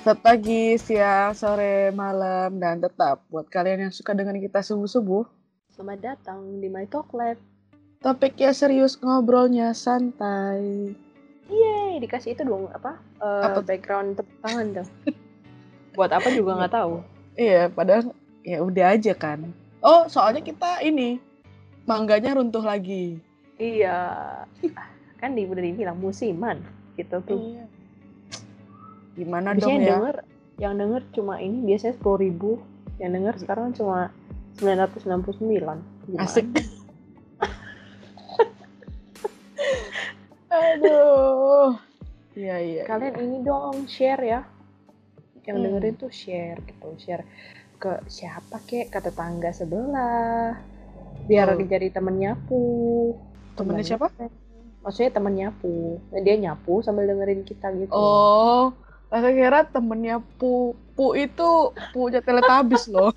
Selamat pagi, siang, sore, malam, dan tetap buat kalian yang suka dengan kita subuh-subuh. Selamat datang di My Talk Lab. Topiknya serius, ngobrolnya santai. Yeay, dikasih itu dong apa? eh, Apa? background tepuk tangan tuh. Buat apa juga nggak tahu. Iya, padahal ya udah aja kan. Oh, soalnya kita ini mangganya runtuh lagi. Iya. Ah, Kan di, udah dibilang musiman gitu tuh. Iya. Gimana Biasanya dong yang ya? denger, yang denger cuma ini biasanya sepuluh ribu. Yang denger sekarang cuma 999. Gimana? Asik. Aduh. Iya, iya. Kalian ini dong share ya. Yang Hmm. dengerin tuh share gitu, share ke siapa kek, ke tetangga sebelah. Biar Oh. jadi temen nyapu. Temennya Temen- siapa? Maksudnya temen nyapu. Dia nyapu sambil dengerin kita gitu. Oh, saya kira temennya Pu. Pu itu punya teletabis loh.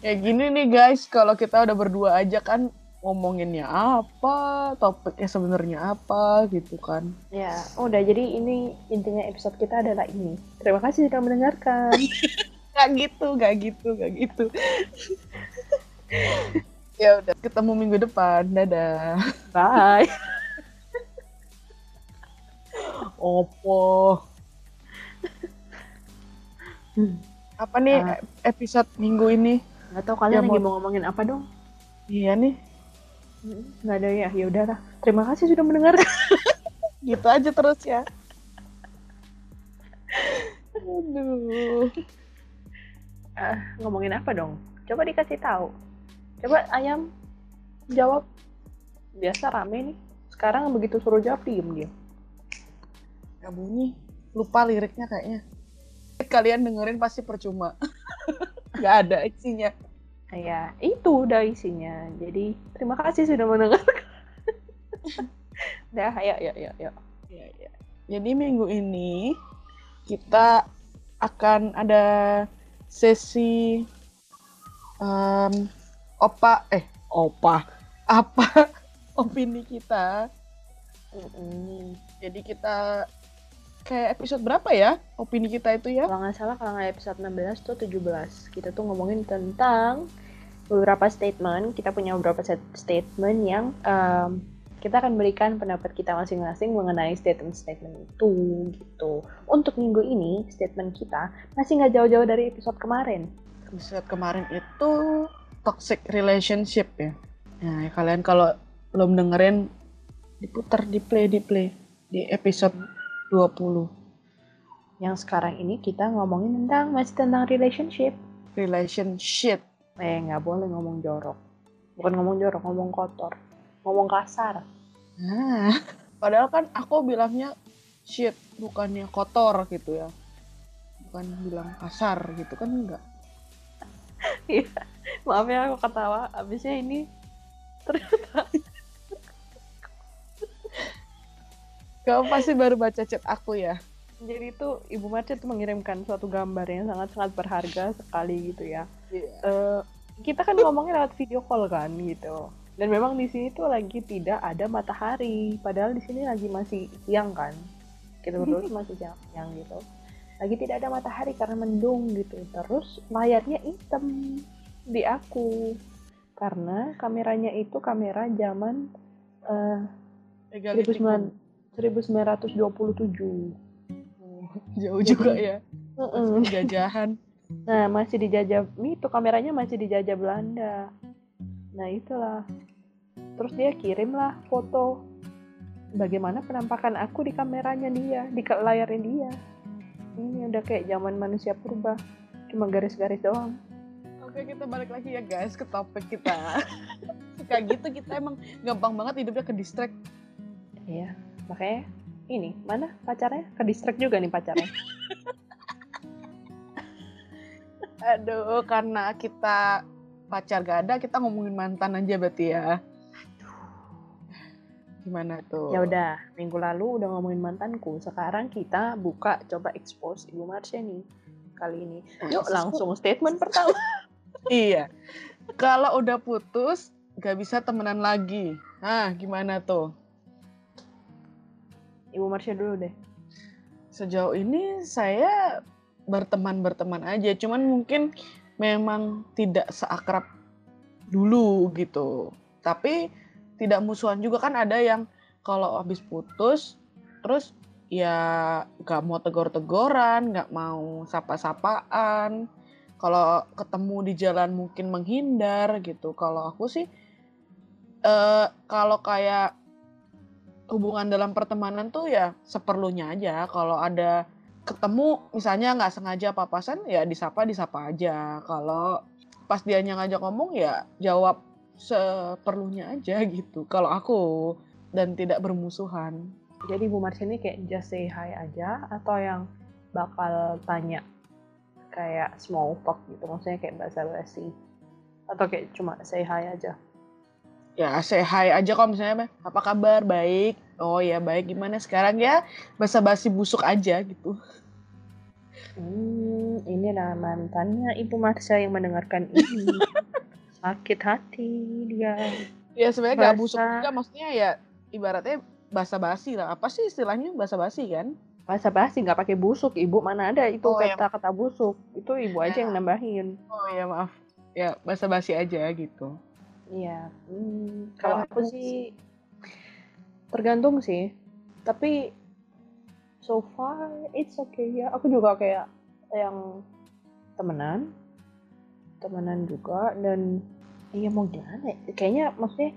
ya gini nih guys, kalau kita udah berdua aja kan ngomonginnya apa, topiknya sebenarnya apa gitu kan. Ya, udah jadi ini intinya episode kita adalah ini. Terima kasih sudah mendengarkan. Gak gitu, gak gitu, gak gitu. ya udah, ketemu minggu depan. Dadah. Bye. Opo. Apa nih Ah. episode minggu ini? Nggak tahu kalian Ya, lagi mau- mau ngomongin apa dong? Iya nih, Nggak ada ya. Ya udahlah. Terima kasih sudah mendengarkan. gitu aja terus ya. Aduh. Ah, ngomongin apa dong? Coba dikasih tahu. Coba ayam jawab. Biasa rame nih. Sekarang begitu suruh jawab diem dia. Gak bunyi. Lupa liriknya kayaknya. Kalian dengerin pasti percuma. Gak ada isinya. Ya, itu udah isinya. Jadi, terima kasih sudah mendengarkan. Dah, ayo, ayo, ayo. Iya, iya. Jadi minggu ini kita akan ada sesi em, opa eh opa apa opini kita. Mm-mm. Jadi kita kayak episode berapa ya opini kita itu ya? Kalau nggak salah, kalau nggak episode 16 tuh 17. Kita tuh ngomongin tentang beberapa statement. Kita punya beberapa statement yang em, kita akan berikan pendapat kita masing-masing mengenai statement-statement itu gitu. Untuk minggu ini, statement kita masih nggak jauh-jauh dari episode kemarin. Episode kemarin itu toxic relationship ya. Nah, kalian kalau belum dengerin diputar di play di play di episode 20 Yang sekarang ini kita ngomongin tentang masih tentang relationship. relationship. Eh, nggak boleh ngomong jorok. Bukan ngomong jorok, ngomong kotor. Ngomong kasar. Nah, padahal kan aku bilangnya shit, bukannya kotor gitu ya. Bukan bilang kasar gitu kan enggak. Iya, maaf ya aku ketawa. Abisnya ini ternyata Kamu pasti baru baca chat aku ya. jadi itu Ibu tuh mengirimkan suatu gambar yang sangat-sangat berharga sekali gitu ya. Eh, kita kan ngomongnya lewat video call kan gitu. Dan memang di sini tuh lagi tidak ada matahari. Padahal di sini lagi masih siang kan. Kita berdua masih siang, siang gitu. Lagi tidak ada matahari karena mendung gitu. Terus layarnya hitam di aku. Karena kameranya itu kamera zaman eh, Egalitikum. 1927. Oh, Jauh juga ya. Mm-mm. Jajahan. Nah, masih dijajah, itu kameranya masih dijajah Belanda. Nah, itulah. Terus dia kirimlah foto bagaimana penampakan aku di kameranya dia, di layarnya dia. Ini udah kayak zaman manusia purba, cuma garis-garis doang. Oke, kita balik lagi ya guys ke topik kita. Suka gitu kita emang gampang banget hidupnya ke distract. Iya, makanya ini mana pacarnya? Ke distrik juga nih pacarnya. Aduh, karena kita pacar gak ada, kita ngomongin mantan aja berarti ya. Gimana tuh? ya udah, minggu lalu udah ngomongin mantanku. Sekarang kita buka coba expose Ibu Marsha nih kali ini. Yuk langsung statement pertama. Iya. Kalau udah putus, gak bisa temenan lagi. Nah, gimana tuh? Ibu Marsha dulu deh. Sejauh ini saya berteman-berteman aja, cuman mungkin memang tidak seakrab dulu gitu. Tapi tidak musuhan juga kan ada yang kalau habis putus terus ya nggak mau tegor-tegoran, nggak mau sapa-sapaan. Kalau ketemu di jalan mungkin menghindar gitu. Kalau aku sih eh kalau kayak hubungan dalam pertemanan tuh ya seperlunya aja. Kalau ada ketemu misalnya nggak sengaja papasan ya disapa disapa aja. Kalau pas dia ngajak ngomong ya jawab seperlunya aja gitu. Kalau aku dan tidak bermusuhan. Jadi Bu Marsha ini kayak just say hi aja atau yang bakal tanya kayak small talk gitu maksudnya kayak bahasa basi atau kayak cuma say hi aja Ya say hi aja kalau misalnya apa kabar? Baik. Oh ya baik. Gimana sekarang ya? Bahasa basi busuk aja gitu. Hmm ini lah mantannya Ibu Marsha yang mendengarkan ini. Sakit hati dia. Ya sebenarnya nggak busuk Bahasa- juga maksudnya ya ibaratnya bahasa basi lah. Apa sih istilahnya bahasa basi kan? Bahasa basi nggak pakai busuk. Ibu mana ada itu Oh, iya. kata-kata busuk. Itu ibu aja Ya. yang nambahin. Oh ya maaf. Ya bahasa basi aja gitu Iya, hmm, Kalau aku sih tergantung sih. Tapi so far it's okay ya. Aku juga kayak yang temenan, temenan juga dan iya mau gimana? ya? Kayaknya maksudnya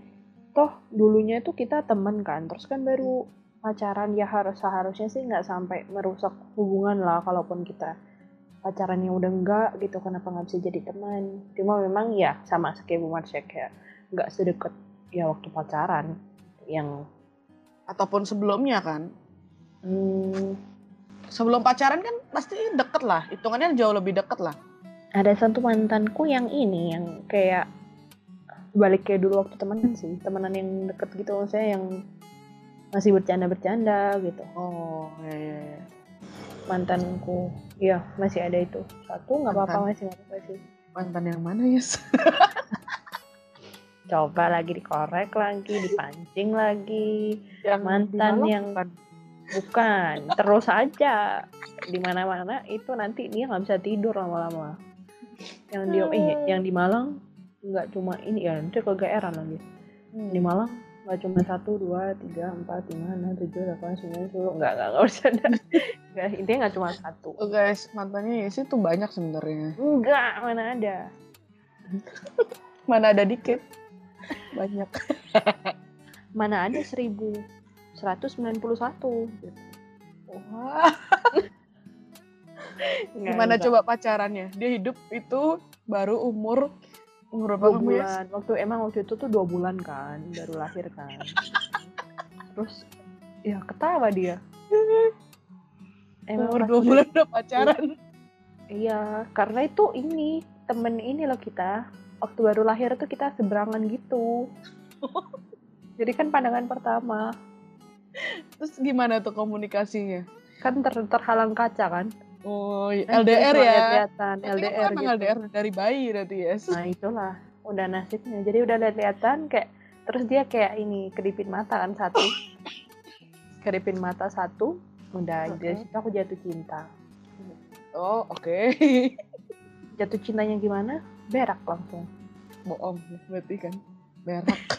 toh dulunya itu kita temen kan, terus kan baru pacaran ya harus seharusnya sih nggak sampai merusak hubungan lah kalaupun kita pacaran yang udah enggak gitu kenapa nggak bisa jadi teman? Cuma memang ya sama kayak Bu Marsha kayak nggak sedekat ya waktu pacaran yang ataupun sebelumnya kan? Hmm, sebelum pacaran kan pasti deket lah hitungannya jauh lebih deket lah. Ada satu mantanku yang ini yang kayak balik kayak dulu waktu temenan sih temenan yang deket gitu maksudnya yang masih bercanda-bercanda gitu. Oh ya ya, ya. mantanku iya masih ada itu. Satu nggak apa-apa masih nggak apa-apa sih. Mantan yang mana ya coba lagi dikorek lagi dipancing lagi. Yang Mantan yang- bukan? bukan. Terus aja. Di mana-mana itu nanti dia nggak bisa tidur lama-lama. Yang di eh, yang di Malang nggak cuma ini ya nanti kegeeran lagi. Hmm. di Malang nggak cuma satu dua tiga empat lima enam tujuh delapan sembilan sepuluh. Nggak nggak nggak usah Nggak, intinya nggak cuma satu Oh guys, mantannya Yesi tuh banyak sebenarnya. enggak mana ada Mana ada dikit. Banyak. mana ada seribu seratus sembilan puluh satu Wah, gimana coba pacarannya? Dia hidup itu baru umur umur berapa dua kamu ya? bulan waktu emang waktu itu tuh dua bulan kan baru lahir kan terus ya ketawa dia emang Umur dua bulan udah pacaran. iya karena itu ini temen ini loh kita. Waktu baru lahir tuh kita seberangan gitu. Jadi kan pandangan pertama. Terus gimana tuh komunikasinya? kan ter- terhalang kaca kan? Oh, Kan LDR ya. Berarti LDR gitu. LDR dari bayi berarti ya. nah itulah. Udah nasibnya. Jadi udah lihat-lihatan kayak terus dia kayak ini kedipin mata kan satu. Kedipin mata satu udah dari Oke. situ aku jatuh cinta Oh, oke. jatuh cintanya gimana berak langsung Bohong berarti kan. Berak.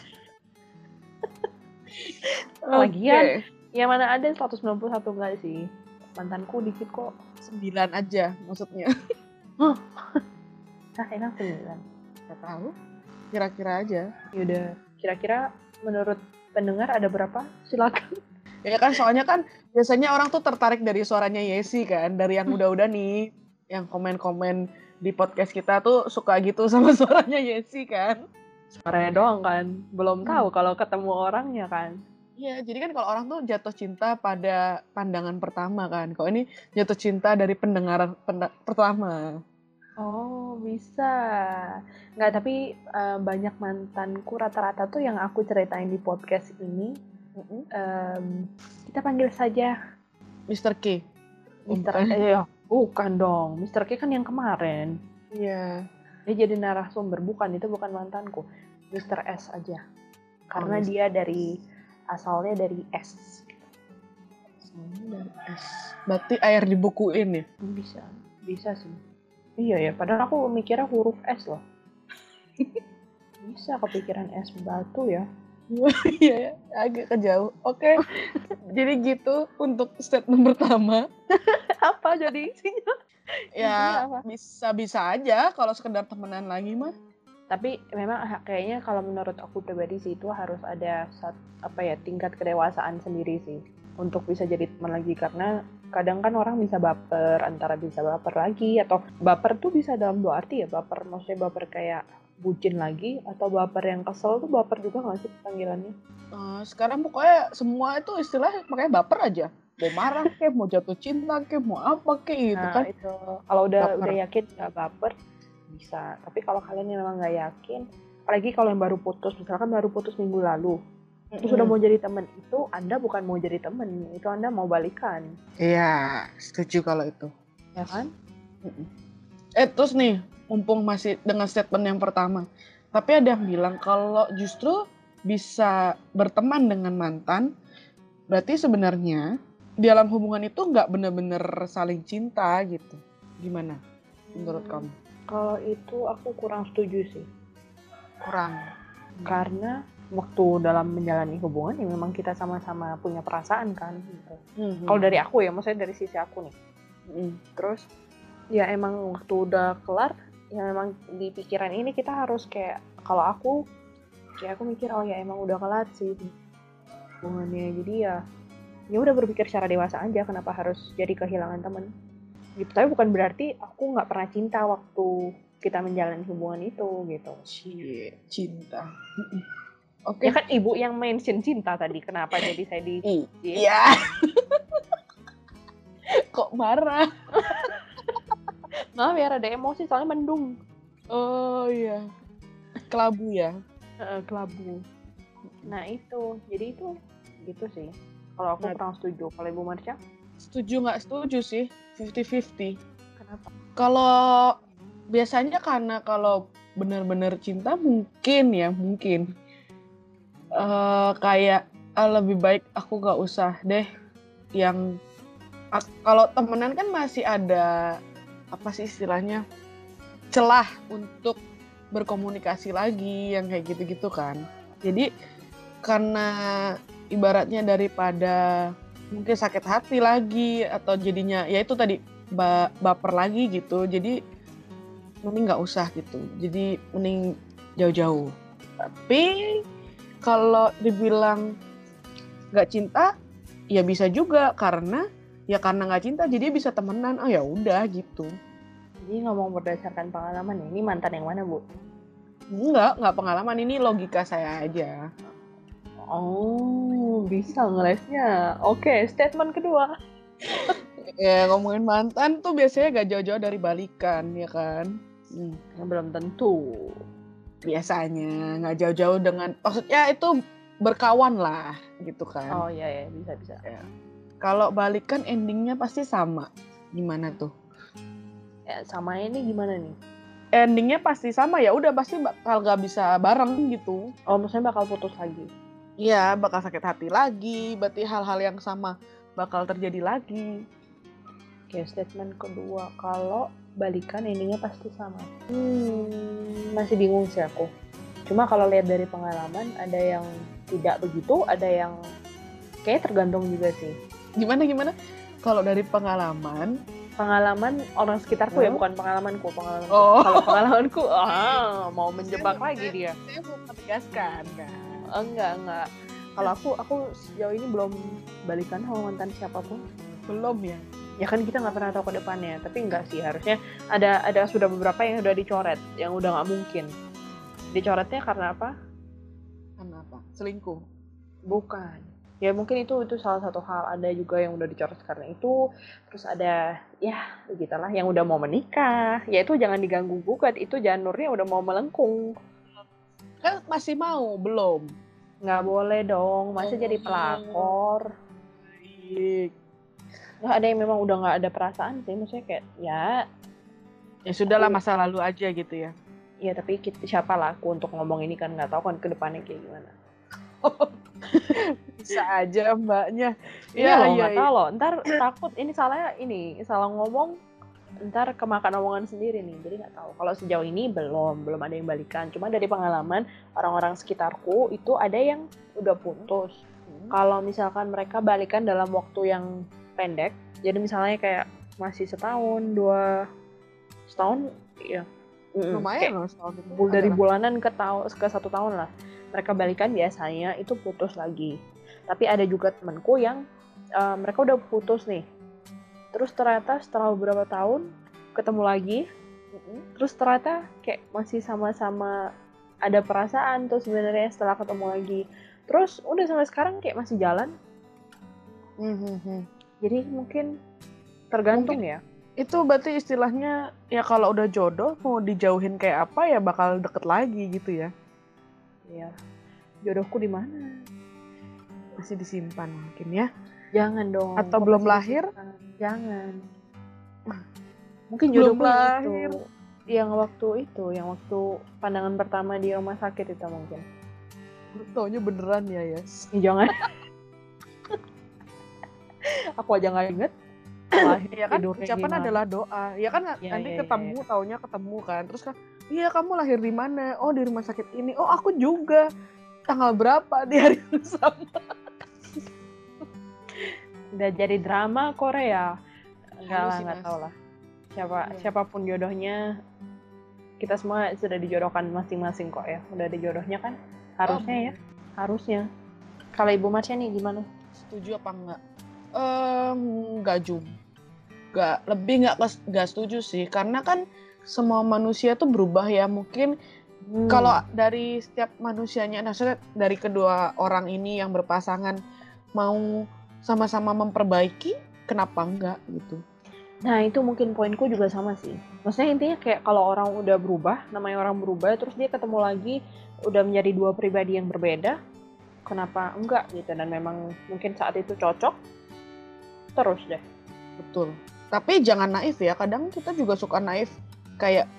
Lagian, ya mana ada 191 enggak sih mantanku dikit kok sembilan aja maksudnya. nah enak sembilan Gak tahu. Kira-kira aja. yaudah kira-kira menurut pendengar ada berapa silakan Ya kan soalnya kan biasanya orang tuh tertarik dari suaranya Yesi kan, dari yang udah-udah nih, yang komen-komen di podcast kita tuh suka gitu sama suaranya Yesi kan. suaranya doang kan belum tahu kalau ketemu orangnya kan Iya, jadi kan kalau orang tuh jatuh cinta pada pandangan pertama kan. Kalau ini jatuh cinta dari pendengaran penda- pertama. Oh, bisa. Nggak, tapi eh, banyak mantanku rata-rata tuh yang aku ceritain di podcast ini, em, kita panggil saja Mr. K. Mr. Bukan. Eh, bukan dong. Mr. K kan yang kemarin. Iya. Dia jadi narasumber, bukan itu bukan mantanku. Mr. S aja. Karena Mr. dia dari asalnya dari S. Hmm, dan S. Berarti air dibukuin ya? Bisa, bisa sih. Iya ya, padahal aku mikirnya huruf S loh. bisa kepikiran S batu ya. Iya, agak kejauh. Oke, jadi gitu untuk statement pertama. apa jadi isinya? Ya bisa-bisa aja kalau sekedar temenan lagi mah. Tapi memang kayaknya kalau menurut aku pribadi sih itu harus ada sat, apa ya tingkat kedewasaan sendiri sih untuk bisa jadi teman lagi karena kadang kan orang bisa baper antara bisa baper lagi atau baper tuh bisa dalam dua arti ya baper maksudnya baper kayak bucin lagi atau baper yang kesel tuh baper juga nggak sih panggilannya? Eh, sekarang pokoknya semua itu istilah pakai baper aja. Mau marah kek, mau jatuh cinta kek, mau apa kek gitu nah kan. itu kalau udah Baper. udah yakin nggak baper bisa tapi kalau kalian yang memang nggak yakin apalagi kalau yang baru putus misalkan baru putus minggu lalu terus udah mau jadi temen itu anda bukan mau jadi temen itu anda mau balikan Iya, setuju kalau itu. ya kan Eh terus nih, mumpung masih dengan statement yang pertama. Tapi ada yang bilang kalau justru bisa berteman dengan mantan, berarti sebenarnya di dalam hubungan itu nggak bener-bener saling cinta gitu. Gimana menurut Hmm. kamu? kalau itu aku kurang setuju sih Kurang. karena waktu dalam menjalani hubungan ya memang kita sama-sama punya perasaan kan gitu. Mhm. kalau dari aku ya maksudnya dari sisi aku nih Mhm. terus ya emang waktu udah kelar ya memang di pikiran ini kita harus kayak kalau aku kayak aku mikir oh ya emang udah kelar sih hubungannya jadi ya ya udah berpikir secara dewasa aja kenapa harus jadi kehilangan temen gitu tapi bukan berarti aku nggak pernah cinta waktu kita menjalani hubungan itu gitu Cie, cinta. Oke. ya kan ibu yang mention cinta tadi kenapa jadi saya di Iya. Kok marah? Maaf ya ada emosi soalnya mendung Oh iya. Kelabu ya. Heeh, kelabu. Nah itu, jadi itu gitu sih. Kalau aku Nah. kurang setuju. Kalau Ibu Marsha, Setuju nggak setuju sih? 50-50. kenapa? Kalau biasanya karena kalau benar-benar cinta mungkin ya mungkin Eh kayak ah, lebih baik aku nggak usah deh yang kalau temenan kan masih ada apa sih istilahnya celah untuk berkomunikasi lagi yang kayak gitu-gitu kan. Jadi karena ibaratnya daripada mungkin sakit hati lagi atau jadinya ya itu tadi ba- baper lagi gitu jadi mending nggak usah gitu. Jadi mending jauh-jauh. Tapi kalau dibilang nggak cinta ya bisa juga karena ya karena nggak cinta jadi bisa temenan oh ya udah gitu Jadi ngomong berdasarkan pengalaman ya. Ini mantan yang mana Bu? Enggak, nggak pengalaman ini logika saya aja. Oh, bisa ngelesnya. Oke, statement kedua. Ya ngomongin mantan tuh biasanya gak jauh-jauh dari balikan ya kan. Hmm, Belum tentu. biasanya nggak jauh-jauh dengan maksudnya itu berkawan lah gitu kan. Oh iya ya, bisa bisa. Kalau balikan endingnya pasti sama. Gimana tuh? Ya, sama ini gimana nih? Endingnya pasti sama ya udah pasti bakal gak bisa bareng gitu. Oh, maksudnya bakal putus lagi. Iya, bakal sakit hati lagi. Berarti hal-hal yang sama bakal terjadi lagi. Oke, statement kedua. Kalau balikan endingnya pasti sama. Hmm, masih bingung sih aku. Cuma kalau lihat dari pengalaman, ada yang tidak begitu, ada yang kayak tergantung juga sih. Gimana gimana? Kalau dari pengalaman, Pengalaman orang sekitarku ya, Hmm? bukan pengalamanku. Pengalamanku. Oh. Kalau pengalamanku, ah, mau menjebak lagi dia. saya mau menegaskan kan. Enggak, enggak. Kalau aku, aku sejauh ini belum balikan sama mantan siapa pun. Belum ya. ya kan kita nggak pernah tahu ke depannya tapi enggak sih harusnya ada ada sudah beberapa yang udah dicoret yang udah nggak mungkin dicoretnya karena apa Kenapa? Selingkuh. bukan ya mungkin itu itu salah satu hal. Ada juga yang udah dicoret karena itu. Terus ada ya begitulah yang udah mau menikah. Ya itu jangan diganggu gugat. Itu janurnya udah mau melengkung. Kan masih mau, belum. nggak boleh dong. Masa Oh. jadi pelakor Baik. nggak ada yang memang udah nggak ada perasaan sih. Maksudnya kayak ya Ya sudahlah masa lalu aja gitu ya. ya tapi kita, siapa lah aku untuk ngomong ini kan? Nggak tahu kan ke depannya kayak gimana Bisa aja mbaknya. Iya loh, nggak tahu loh. Ntar takut ini salahnya ini salah ngomong ntar kemakan omongan sendiri nih. Jadi nggak tahu. Kalau sejauh ini belum belum ada yang balikan. Cuma dari pengalaman orang-orang sekitarku itu ada yang udah putus. Hmm. kalau misalkan mereka balikan dalam waktu yang pendek jadi misalnya kayak masih setahun dua setahun ya lumayan loh setahun dari bulanan ke tahun ke satu tahun lah mereka balikan biasanya itu putus lagi. Tapi ada juga temanku yang uh, mereka udah putus nih. Terus ternyata setelah beberapa tahun ketemu lagi terus ternyata kayak masih sama-sama ada perasaan tuh sebenarnya setelah ketemu lagi. Terus udah sampai sekarang kayak masih jalan. Mm-hmm. jadi mungkin tergantung mungkin ya. itu berarti istilahnya ya kalau udah jodoh mau dijauhin kayak apa ya bakal deket lagi gitu ya iya. Jodohku di mana? Masih disimpan mungkin ya. Jangan dong. Atau belum lahir? disimpan? Jangan. Mungkin jodohku lahir. itu. yang waktu itu yang waktu pandangan pertama di rumah sakit itu mungkin. Taunya beneran ya yes. Ya, jangan. Aku aja nggak inget. Ya kan? ucapan gimana? adalah doa. Ya kan? Ya, nanti ya, ketemu ya, ya. taunya ketemu kan. Terus kan iya kamu lahir di mana? Oh di rumah sakit ini. Oh aku juga. Tanggal berapa di hari yang sama? Udah jadi drama Korea. Enggak lah nggak tahu lah. Siapa ya. siapa pun jodohnya kita semua sudah dijodohkan masing-masing kok ya. Udah ada jodohnya kan? Harusnya oh. ya. Harusnya. Kalau ibu Marsha nih gimana? Setuju apa enggak? Um, enggak juga. Lebih nggak nggak setuju sih. Karena kan semua manusia tuh berubah ya mungkin hmm. kalau dari setiap manusianya nah dari kedua orang ini yang berpasangan mau sama-sama memperbaiki, kenapa enggak gitu? Nah itu mungkin poinku juga sama sih. Maksudnya intinya kayak kalau orang udah berubah, namanya orang berubah, terus dia ketemu lagi udah menjadi dua pribadi yang berbeda, kenapa enggak gitu? Dan memang mungkin saat itu cocok, terus deh. Betul. Tapi jangan naif ya. Kadang kita juga suka naif kayak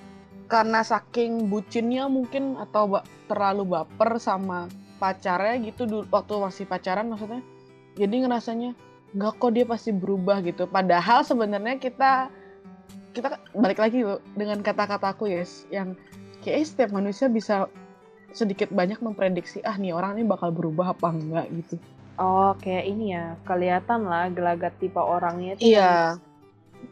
karena saking bucinnya mungkin atau terlalu baper sama pacarnya gitu waktu masih pacaran maksudnya jadi ngerasanya nggak kok dia pasti berubah gitu. Padahal sebenarnya kita kita balik lagi loh dengan kata-kataku yes yang kayak setiap manusia bisa sedikit banyak memprediksi ah nih orang ini bakal berubah apa enggak gitu. Oh kayak ini ya kelihatan lah gelagat tipe orangnya itu iya.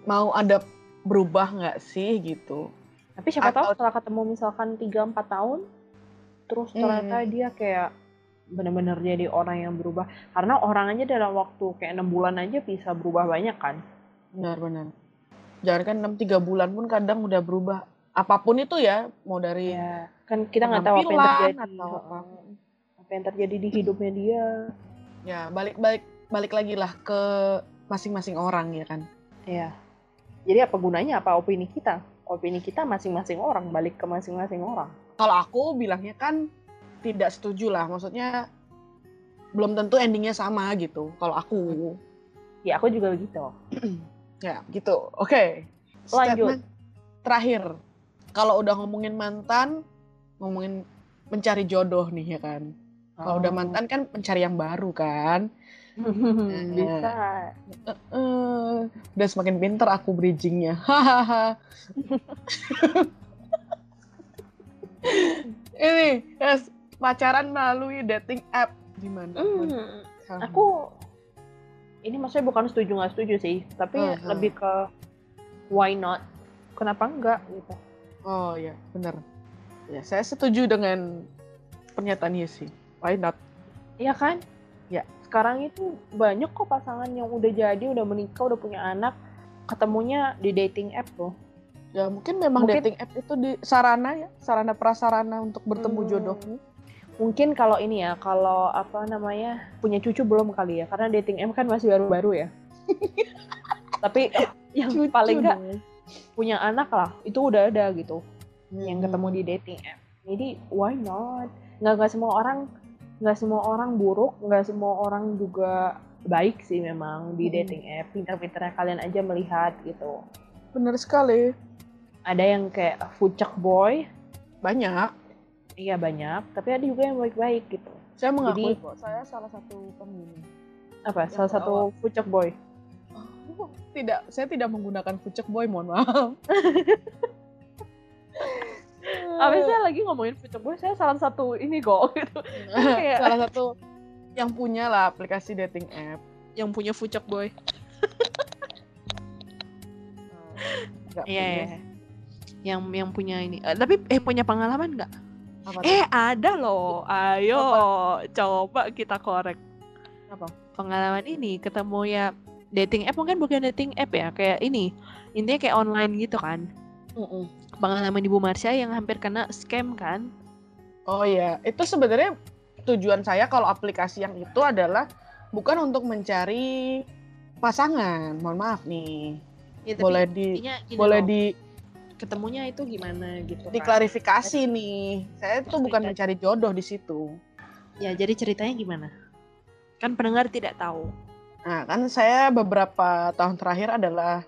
Mau ada berubah nggak sih gitu. Tapi siapa Atau... tahu setelah ketemu misalkan 3-4 tahun terus ternyata hmm. dia kayak benar-benar jadi orang yang berubah. Karena orang aja dalam waktu kayak enam bulan aja bisa berubah banyak kan? Benar-benar jangan kan enam tiga bulan pun kadang udah berubah. Apa pun itu ya mau dari ya, kan kita nggak tahu apa yang terjadi. atau apa. apa yang terjadi di hidupnya dia. Ya balik balik balik lagi lah ke masing-masing orang ya kan? Ya jadi apa gunanya apa opini kita? Opini kita masing-masing orang balik ke masing-masing orang. Kalau aku bilangnya kan tidak setuju lah maksudnya belum tentu endingnya sama gitu kalau aku. Ya aku juga begitu. Ya gitu. Oke okay. lanjut terakhir. Kalau udah ngomongin mantan ngomongin mencari jodoh nih ya kan kalau udah oh. mantan kan mencari yang baru kan bisa uh, uh, udah semakin pinter aku bridgingnya hahaha ini yes, pacaran melalui dating app gimana? Hmm, aku ini maksudnya bukan setuju nggak setuju sih, tapi uh -huh. lebih ke why not? Kenapa enggak gitu? Oh ya, benar. Ya, saya setuju dengan pernyataan sih. Why not? Iya kan? Ya. Sekarang itu banyak kok pasangan yang udah jadi, udah menikah, udah punya anak, ketemunya di dating app loh. Ya mungkin memang mungkin, dating app itu di sarana ya, sarana prasarana untuk bertemu hmm, jodohmu mungkin kalau ini ya kalau apa namanya punya cucu belum kali ya karena dating M kan masih baru-baru ya tapi yang cucu paling nggak punya anak lah itu udah ada gitu hmm. yang ketemu di dating app jadi why not nggak nggak semua orang nggak semua orang buruk nggak semua orang juga baik sih memang di hmm. dating app pinter-pinternya kalian aja melihat gitu bener sekali ada yang kayak fucek boy banyak Iya banyak, tapi ada juga yang baik-baik gitu. Saya mengakui Jadi- kok, saya salah satu pengguna. Apa? Yang Salah satu fucek boy. Oh, tidak, saya tidak menggunakan Fucek Boy, mohon maaf. Abis saya lagi ngomongin fucek boy, saya salah satu ini kok gitu. kayak- salah satu yang punya lah aplikasi dating app. Yang punya fucek boy. Iya, punya. iya. Yang yang punya ini. Eh, tapi eh punya pengalaman nggak? Apa tuh? Eh ada loh. Ayo coba kita korek. Apa? Pengalaman ini ketemu ya dating app mungkin bukan dating app ya kayak ini intinya kayak online gitu kan Mm-mm. pengalaman ibu Marsha yang hampir kena scam kan Oh iya, itu sebenarnya tujuan saya kalau aplikasi yang itu adalah bukan untuk mencari pasangan. Mohon maaf nih. ya, tapi boleh di boleh loh, di ketemunya itu gimana gitu kan. diklarifikasi nih. Saya tuh bukan mencari jodoh di situ. ya jadi ceritanya gimana kan pendengar tidak tahu Nah, kan saya beberapa tahun terakhir adalah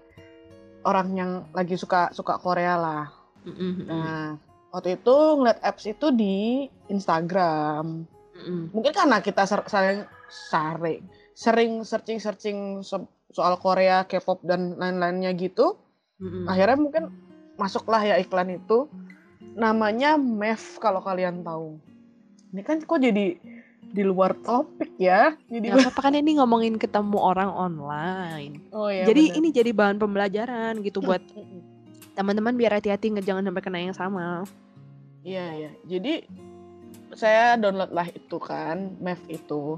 orang yang lagi suka suka Korea lah. Mm-mm, Nah, waktu itu ngeliat apps itu di Instagram. mm-mm. Mungkin karena kita ser- saling saring, sering searching-searching so- soal Korea, K-pop dan lain-lainnya gitu. Mm-mm. Akhirnya mungkin masuklah ya iklan itu. Namanya MEF kalau kalian tahu. Ini kan kok jadi di luar topik ya. Jadi Nggak apa-apa kan ini ngomongin ketemu orang online Oh iya. jadi bener. ini jadi bahan pembelajaran gitu buat Mm-mm. teman-teman biar hati-hati nggak jangan sampai kena yang sama Iya, iya. Jadi saya download lah itu kan, MEF itu.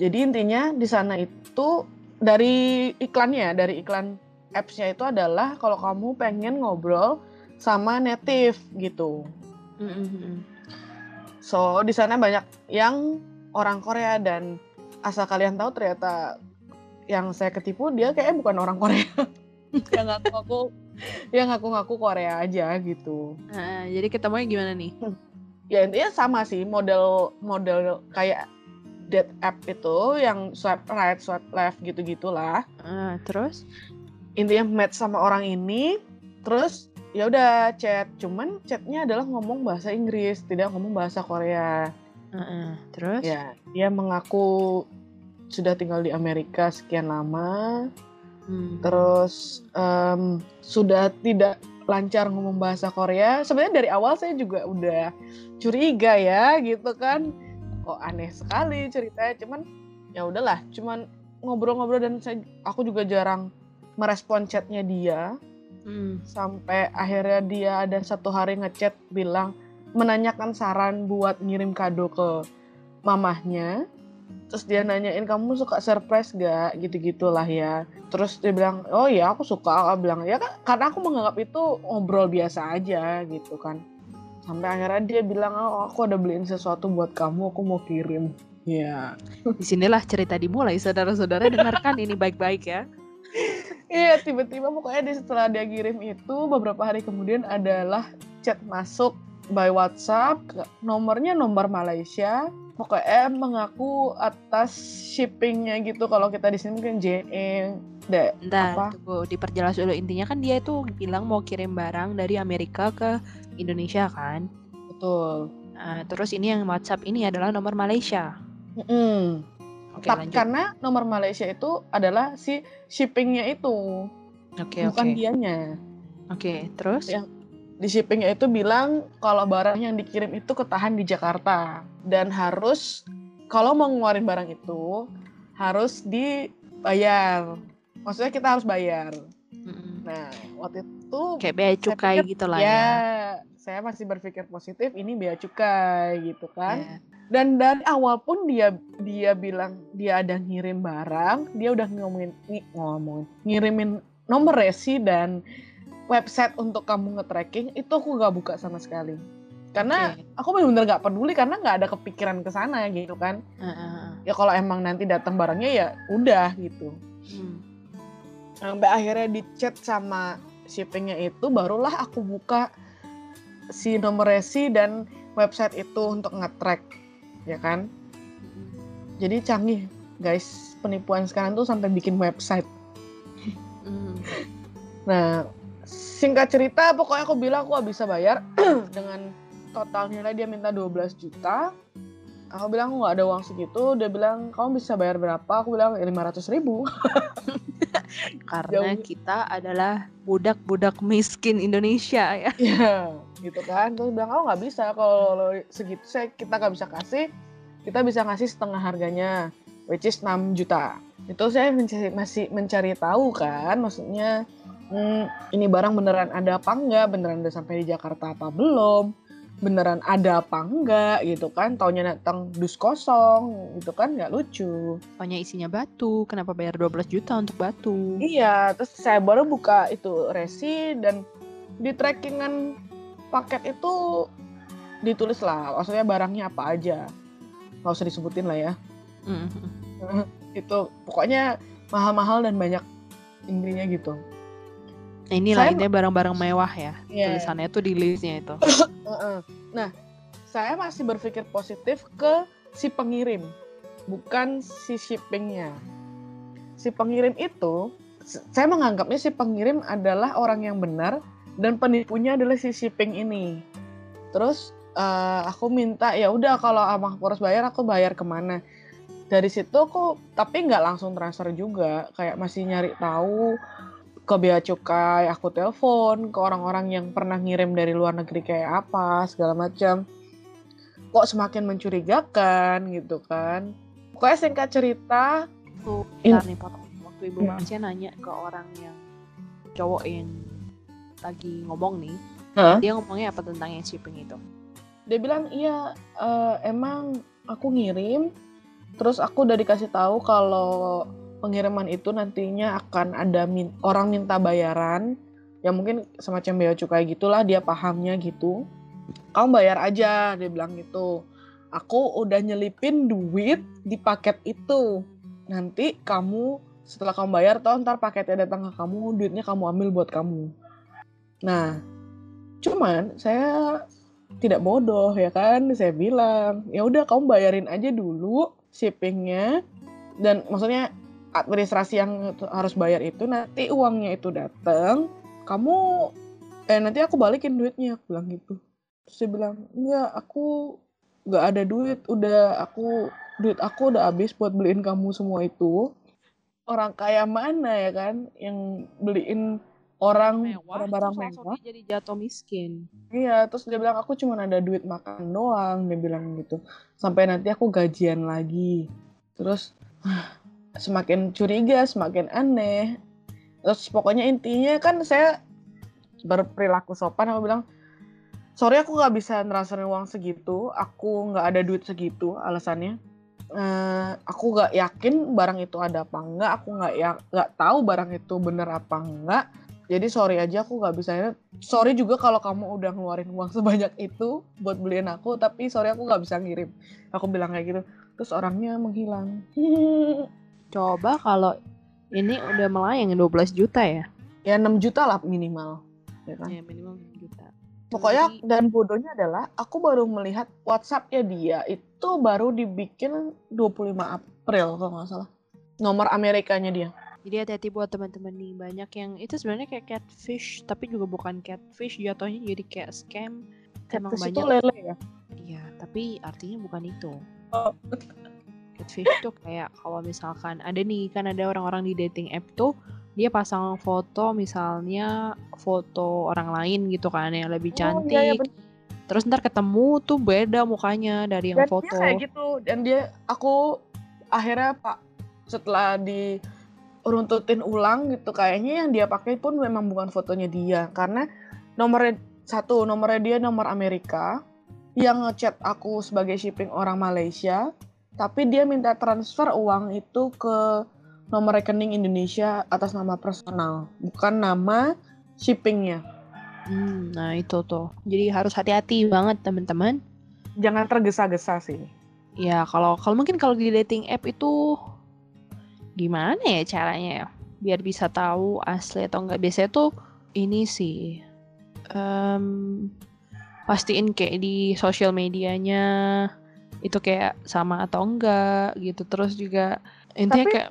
Jadi intinya di sana itu dari iklannya, dari iklan apps-nya itu adalah kalau kamu pengen ngobrol sama native gitu. Mm-mm. So di sana banyak yang orang Korea dan asal kalian tahu ternyata yang saya ketipu dia kayaknya bukan orang Korea. yang ngaku-ngaku. Yang ngaku-ngaku Korea aja gitu. Nah, jadi ketemunya gimana nih? Ya intinya sama sih model model kayak date app itu yang swipe right swipe left gitu gitulah Ah, terus? Intinya match sama orang ini terus ya udah chat. Cuman chatnya adalah ngomong bahasa Inggris tidak ngomong bahasa Korea Heeh, terus ya dia mengaku sudah tinggal di Amerika sekian lama Hmm. terus em, sudah tidak lancar ngomong bahasa Korea. Sebenarnya dari awal saya juga udah curiga ya gitu kan. Kok aneh sekali ceritanya. Cuman ya udahlah, cuman ngobrol-ngobrol dan saya aku juga jarang merespon chatnya dia Hmm. sampai akhirnya dia ada satu hari ngechat bilang menanyakan saran buat ngirim kado ke mamahnya. Terus dia nanyain kamu suka surprise gak gitu-gitulah ya. Terus dia bilang oh ya aku suka. Aku bilang ya kan karena aku menganggap itu ngobrol biasa aja gitu kan. Sampai akhirnya dia bilang oh aku ada beliin sesuatu buat kamu aku mau kirim. Ya. Di sinilah cerita dimulai, saudara-saudara dengarkan ini baik-baik ya. Iya, tiba-tiba pokoknya di setelah dia kirim itu beberapa hari kemudian adalah chat masuk by WhatsApp, nomornya nomor Malaysia. Pokoknya mengaku atas shippingnya gitu. Kalau kita di sini mungkin JE, deh. Bentar, Apa? tunggu diperjelas dulu intinya kan dia itu bilang mau kirim barang dari Amerika ke Indonesia kan. Betul. Nah, terus ini yang WhatsApp ini adalah nomor Malaysia. Mm-mm. Oke, Tapi lanjut. karena nomor Malaysia itu adalah si shippingnya itu, Oke, oke. bukan dianya. Oke, terus? Ya. Di shippingnya itu bilang kalau barang yang dikirim itu ketahan di Jakarta dan harus kalau mau ngeluarin barang itu harus dibayar. Maksudnya kita harus bayar. Mm-mm. Nah, waktu itu Kayak bea cukai pikir, gitu lah ya, ya. saya masih berpikir positif ini bea cukai gitu kan. Ya. Dan dari awal pun dia dia bilang dia ada ngirim barang, dia udah ngomongin ng- ngomong ngirimin nomor resi dan website untuk kamu nge-tracking itu aku nggak buka sama sekali. Karena Oke. aku benar-benar nggak peduli karena nggak ada kepikiran ke sana gitu kan. Heeh. Ya kalau emang nanti datang barangnya ya udah gitu. Hmm. Sampai akhirnya di chat sama shippingnya itu barulah aku buka si nomor resi dan website itu untuk nge-track ya kan. Jadi canggih guys penipuan sekarang tuh sampai bikin website. Hmm. Nah singkat cerita pokoknya aku bilang aku bisa bayar. Dengan total nilai dia minta 12 juta. aku bilang nggak ada uang segitu. Dia bilang kamu bisa bayar berapa? Aku bilang ya, lima ratus ribu. Karena Jauh. kita adalah budak-budak miskin Indonesia ya. Iya gitu kan. Terus bilang kamu nggak bisa. Kalau segitu saya kita nggak bisa kasih kita bisa ngasih setengah harganya which is 6 juta. Itu saya mencari, masih mencari tahu kan maksudnya hmm, ini barang beneran ada apa enggak? Beneran udah sampai di Jakarta apa belum? Beneran ada apa enggak? Gitu kan? Taunya datang dus kosong gitu kan? Nggak lucu. Taunya isinya batu. Kenapa bayar 12 juta untuk batu? Iya terus saya baru buka itu resi dan di trackingan paket itu ditulis lah maksudnya barangnya apa aja. Nggak usah disebutin lah ya. Mm-hmm. itu pokoknya mahal-mahal dan banyak intinya gitu ini saya, lainnya barang-barang mewah ya. Yeah. Tulisannya tuh di listnya itu. nah, saya masih berpikir positif ke si pengirim, bukan si shippingnya. Si pengirim itu, saya menganggapnya si pengirim adalah orang yang benar dan penipunya adalah si shipping ini. Terus uh, aku minta ya udah kalau abang harus bayar aku bayar ke mana dari situ aku tapi nggak langsung transfer juga kayak masih nyari tahu ke bea cukai, aku telepon ke orang-orang yang pernah ngirim dari luar negeri kayak apa, segala macam. Kok semakin mencurigakan gitu kan. Pokoknya singkat cerita, tuh in... nih potong waktu Ibu hmm. Nanya ke orang yang cowok yang lagi ngomong nih, huh? dia ngomongnya apa tentang yang shipping itu? Dia bilang, iya uh, emang aku ngirim, terus aku udah dikasih tahu kalau pengiriman itu nantinya akan ada min orang minta bayaran. Ya mungkin semacam bea cukai gitulah dia pahamnya gitu. Kamu bayar aja dia bilang gitu. Aku udah nyelipin duit di paket itu. Nanti kamu setelah kamu bayar toh ntar paketnya datang ke kamu duitnya kamu ambil buat kamu. Nah cuman saya tidak bodoh ya kan? Saya bilang ya udah kamu bayarin aja dulu shippingnya. Dan maksudnya administrasi yang harus bayar itu nanti uangnya itu datang kamu eh nanti aku balikin duitnya aku bilang gitu. Terus dia bilang enggak aku nggak ada duit udah aku duit aku udah habis buat beliin kamu semua itu. Orang kaya mana ya kan yang beliin orang mewah, barang mewah? jadi jatuh miskin. Iya terus dia bilang aku cuma ada duit makan doang dia bilang gitu. Sampai nanti aku gajian lagi. Terus semakin curiga, semakin aneh. Terus pokoknya intinya kan saya berperilaku sopan aku bilang sorry aku nggak bisa transferin uang segitu. Aku nggak ada duit segitu alasannya. Uh, aku nggak yakin barang itu ada apa enggak aku nggak ya nggak tahu barang itu bener apa enggak jadi sorry aja aku nggak bisa. Sorry juga kalau kamu udah ngeluarin uang sebanyak itu buat beliin aku tapi sorry aku nggak bisa ngirim. Aku bilang kayak gitu. Terus orangnya menghilang Coba kalau ini udah melayang 12 juta ya? Ya 6 juta lah minimal. Ya, kan? ya minimal 6 juta. Pokoknya Jadi, dan bodohnya adalah aku baru melihat WhatsAppnya dia itu baru dibikin 25 April kalau nggak salah. Nomor Amerikanya dia. Jadi hati-hati buat teman-teman nih banyak yang itu sebenarnya kayak catfish tapi juga bukan catfish jatuhnya jadi kayak scam. Catfish Emang itu lele ya? Iya, tapi artinya bukan itu. Oh catfish tuh kayak kalau misalkan ada nih kan ada orang-orang di dating app tuh dia pasang foto misalnya foto orang lain gitu kan yang lebih cantik. Oh, iya, iya, Terus ntar ketemu tuh beda mukanya dari yang dan foto. Dia kayak gitu dan dia aku akhirnya Pak setelah di runtutin ulang gitu kayaknya yang dia pakai pun memang bukan fotonya dia. Karena nomor satu nomornya dia nomor Amerika. Yang ngechat aku sebagai shipping orang Malaysia tapi dia minta transfer uang itu ke nomor rekening Indonesia atas nama personal, bukan nama shippingnya. Hmm, nah itu tuh. Jadi harus hati-hati banget teman-teman. Jangan tergesa-gesa sih. Ya kalau kalau mungkin kalau di dating app itu gimana ya caranya ya? Biar bisa tahu asli atau enggak. Biasanya tuh ini sih um, pastiin kayak di sosial medianya itu kayak sama atau enggak gitu terus juga intinya Tapi, kayak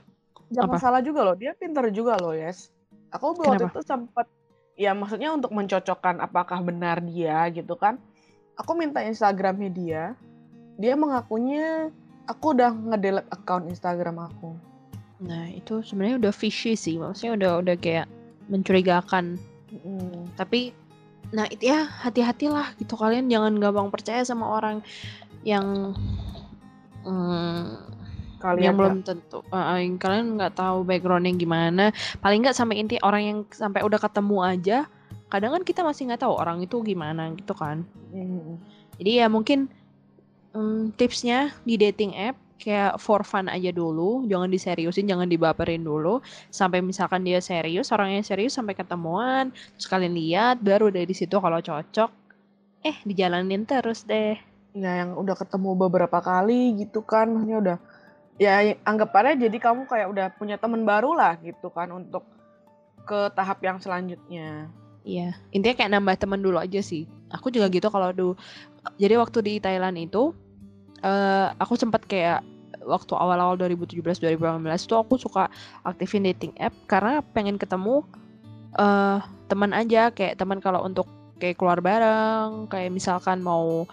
jangan apa? salah juga loh dia pintar juga loh yes aku waktu itu sempat ya maksudnya untuk mencocokkan apakah benar dia gitu kan aku minta instagramnya dia dia mengakunya aku udah ngedelete account Instagram aku. Nah, itu sebenarnya udah fishy sih. Maksudnya udah udah kayak mencurigakan. Mm. Tapi nah itu ya hati-hatilah gitu kalian jangan gampang percaya sama orang yang hmm, Kalian yang belum tentu uh, yang kalian nggak tahu backgroundnya gimana. Paling nggak sampai inti orang yang sampai udah ketemu aja kadang kan kita masih nggak tahu orang itu gimana gitu kan. Mm. jadi ya mungkin hmm, tipsnya di dating app kayak for fun aja dulu jangan diseriusin jangan dibaperin dulu. Sampai misalkan dia serius orangnya serius sampai ketemuan terus kalian lihat baru dari situ kalau cocok eh dijalanin terus deh Ya yang udah ketemu beberapa kali gitu kan, maksudnya udah ya anggapannya jadi kamu kayak udah punya teman baru lah gitu kan untuk ke tahap yang selanjutnya. Iya, intinya kayak nambah teman dulu aja sih. Aku juga gitu kalau dulu. Jadi waktu di Thailand itu, eh aku sempat kayak waktu awal-awal 2017-2018 itu aku suka aktifin dating app karena pengen ketemu eh teman aja kayak teman kalau untuk kayak keluar bareng, kayak misalkan mau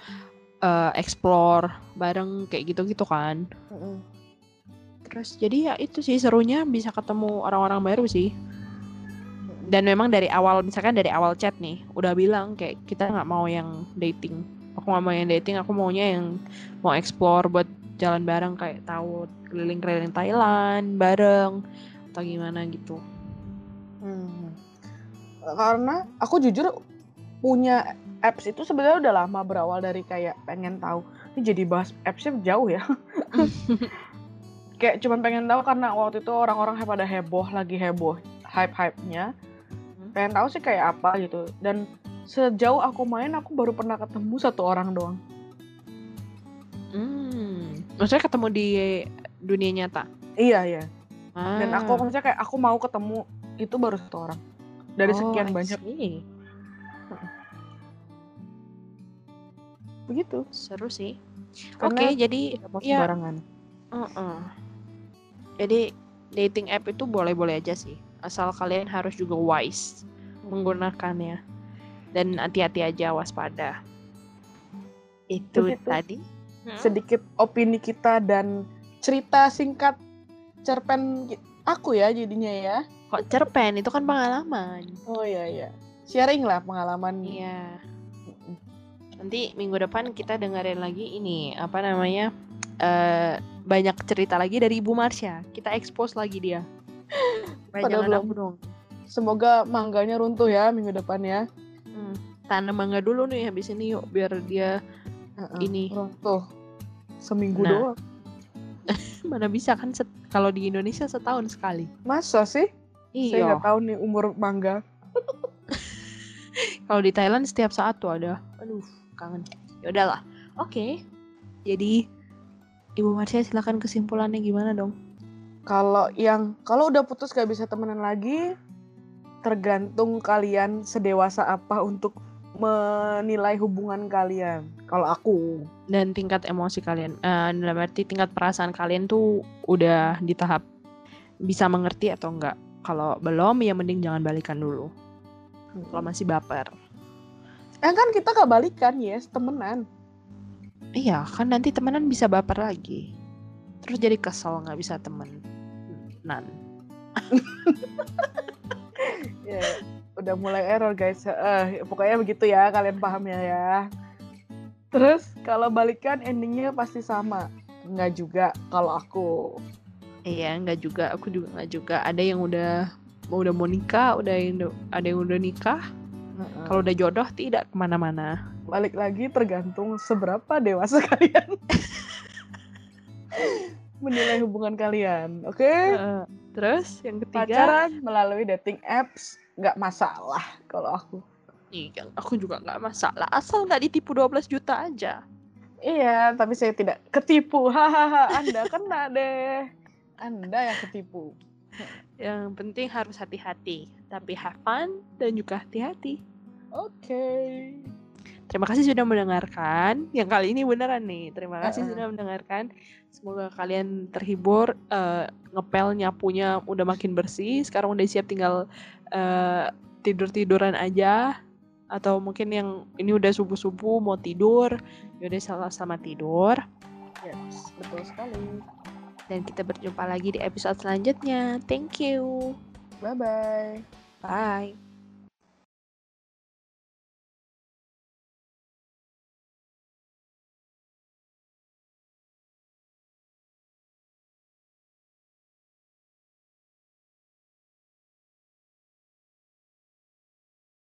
eh, explore bareng kayak gitu-gitu kan. Terus jadi ya itu sih serunya bisa ketemu orang-orang baru sih. Dan memang dari awal misalkan dari awal chat nih udah bilang kayak kita nggak mau yang dating. Aku nggak mau yang dating aku maunya yang mau explore buat jalan bareng kayak tahu keliling-keliling Thailand bareng atau gimana gitu. Hmm. Karena aku jujur punya apps itu sebenarnya udah lama berawal dari kayak pengen tahu. Ini jadi bahas appsnya jauh ya. kayak cuman pengen tahu karena waktu itu orang-orang pada heboh lagi heboh hype-hype-nya. Pengen tahu sih kayak apa gitu. Dan sejauh aku main aku baru pernah ketemu satu orang doang. hmm. maksudnya ketemu di dunia nyata Iya iya. Dan Ah. aku maksudnya kayak aku mau ketemu itu baru satu orang dari Oh, sekian banyak. Begitu. seru sih oke jadi Tidak mau ya sembarangan. Uh-uh. Jadi dating app itu boleh-boleh aja sih, asal kalian harus juga wise menggunakannya dan hati-hati aja waspada. Itu Begitu. tadi. sedikit opini kita dan cerita singkat cerpen aku ya jadinya ya. Kok cerpen itu kan pengalaman. Oh iya iya. Sharing lah pengalaman. Iya. Nanti minggu depan kita dengerin lagi ini apa namanya eh banyak cerita lagi dari Ibu Marsha. Kita expose lagi dia. Belum. dong. Semoga mangganya runtuh ya minggu depan ya. Hmm. Tanam mangga dulu nih habis ini yuk biar dia Heeh, Ini. runtuh. Seminggu Nah. doang. mana bisa kan set- kalau di Indonesia setahun sekali. Masa sih? Saya Iya. nggak tahu nih umur mangga. Kalau di Thailand setiap saat tuh ada. Aduh, kangen. Ya udahlah. Oke. Jadi Ibu Marsha silakan kesimpulannya gimana dong? Kalau yang kalau udah putus gak bisa temenan lagi, tergantung kalian sedewasa apa untuk menilai hubungan kalian. Kalau aku, Dan tingkat emosi kalian. Eh dalam arti tingkat perasaan kalian tuh udah di tahap bisa mengerti atau enggak. Kalau belum ya mending jangan balikan dulu. Kalau masih baper. eh kan kita gak balikan yes, temenan. Iya, kan nanti temenan bisa baper lagi. Terus jadi kesel nggak bisa temen. Nan. Ya, udah mulai error guys. Eh, pokoknya begitu ya, kalian paham ya ya. Terus kalau balikan endingnya pasti sama. Enggak juga kalau aku. Iya, nggak juga. Aku juga nggak juga. Ada yang udah udah mau nikah, udah yang ada yang udah nikah. Heeh. Kalau udah jodoh tidak ke mana-mana. Balik lagi tergantung seberapa dewasa kalian menilai hubungan kalian. Oke? Heeh. Terus yang ketiga, Pacaran melalui dating apps nggak masalah kalau aku. iya, aku juga nggak masalah. Asal nggak ditipu 12 juta aja. Iya, tapi saya tidak ketipu. Hahaha, Anda kena deh. Anda yang ketipu. Yang penting harus hati-hati. Tapi have fun dan juga hati-hati. Oke. Terima kasih sudah mendengarkan. Yang kali ini beneran nih. Terima kasih Uh-uh. sudah mendengarkan. Semoga kalian terhibur. eh, ngepel nyapunya udah makin bersih. Sekarang udah siap tinggal eh, tidur-tiduran aja. atau mungkin yang ini udah subuh-subuh mau tidur, yaudah salah sama tidur. Yes, betul sekali. Dan kita berjumpa lagi di episode selanjutnya. Thank you. Bye-bye. Bye.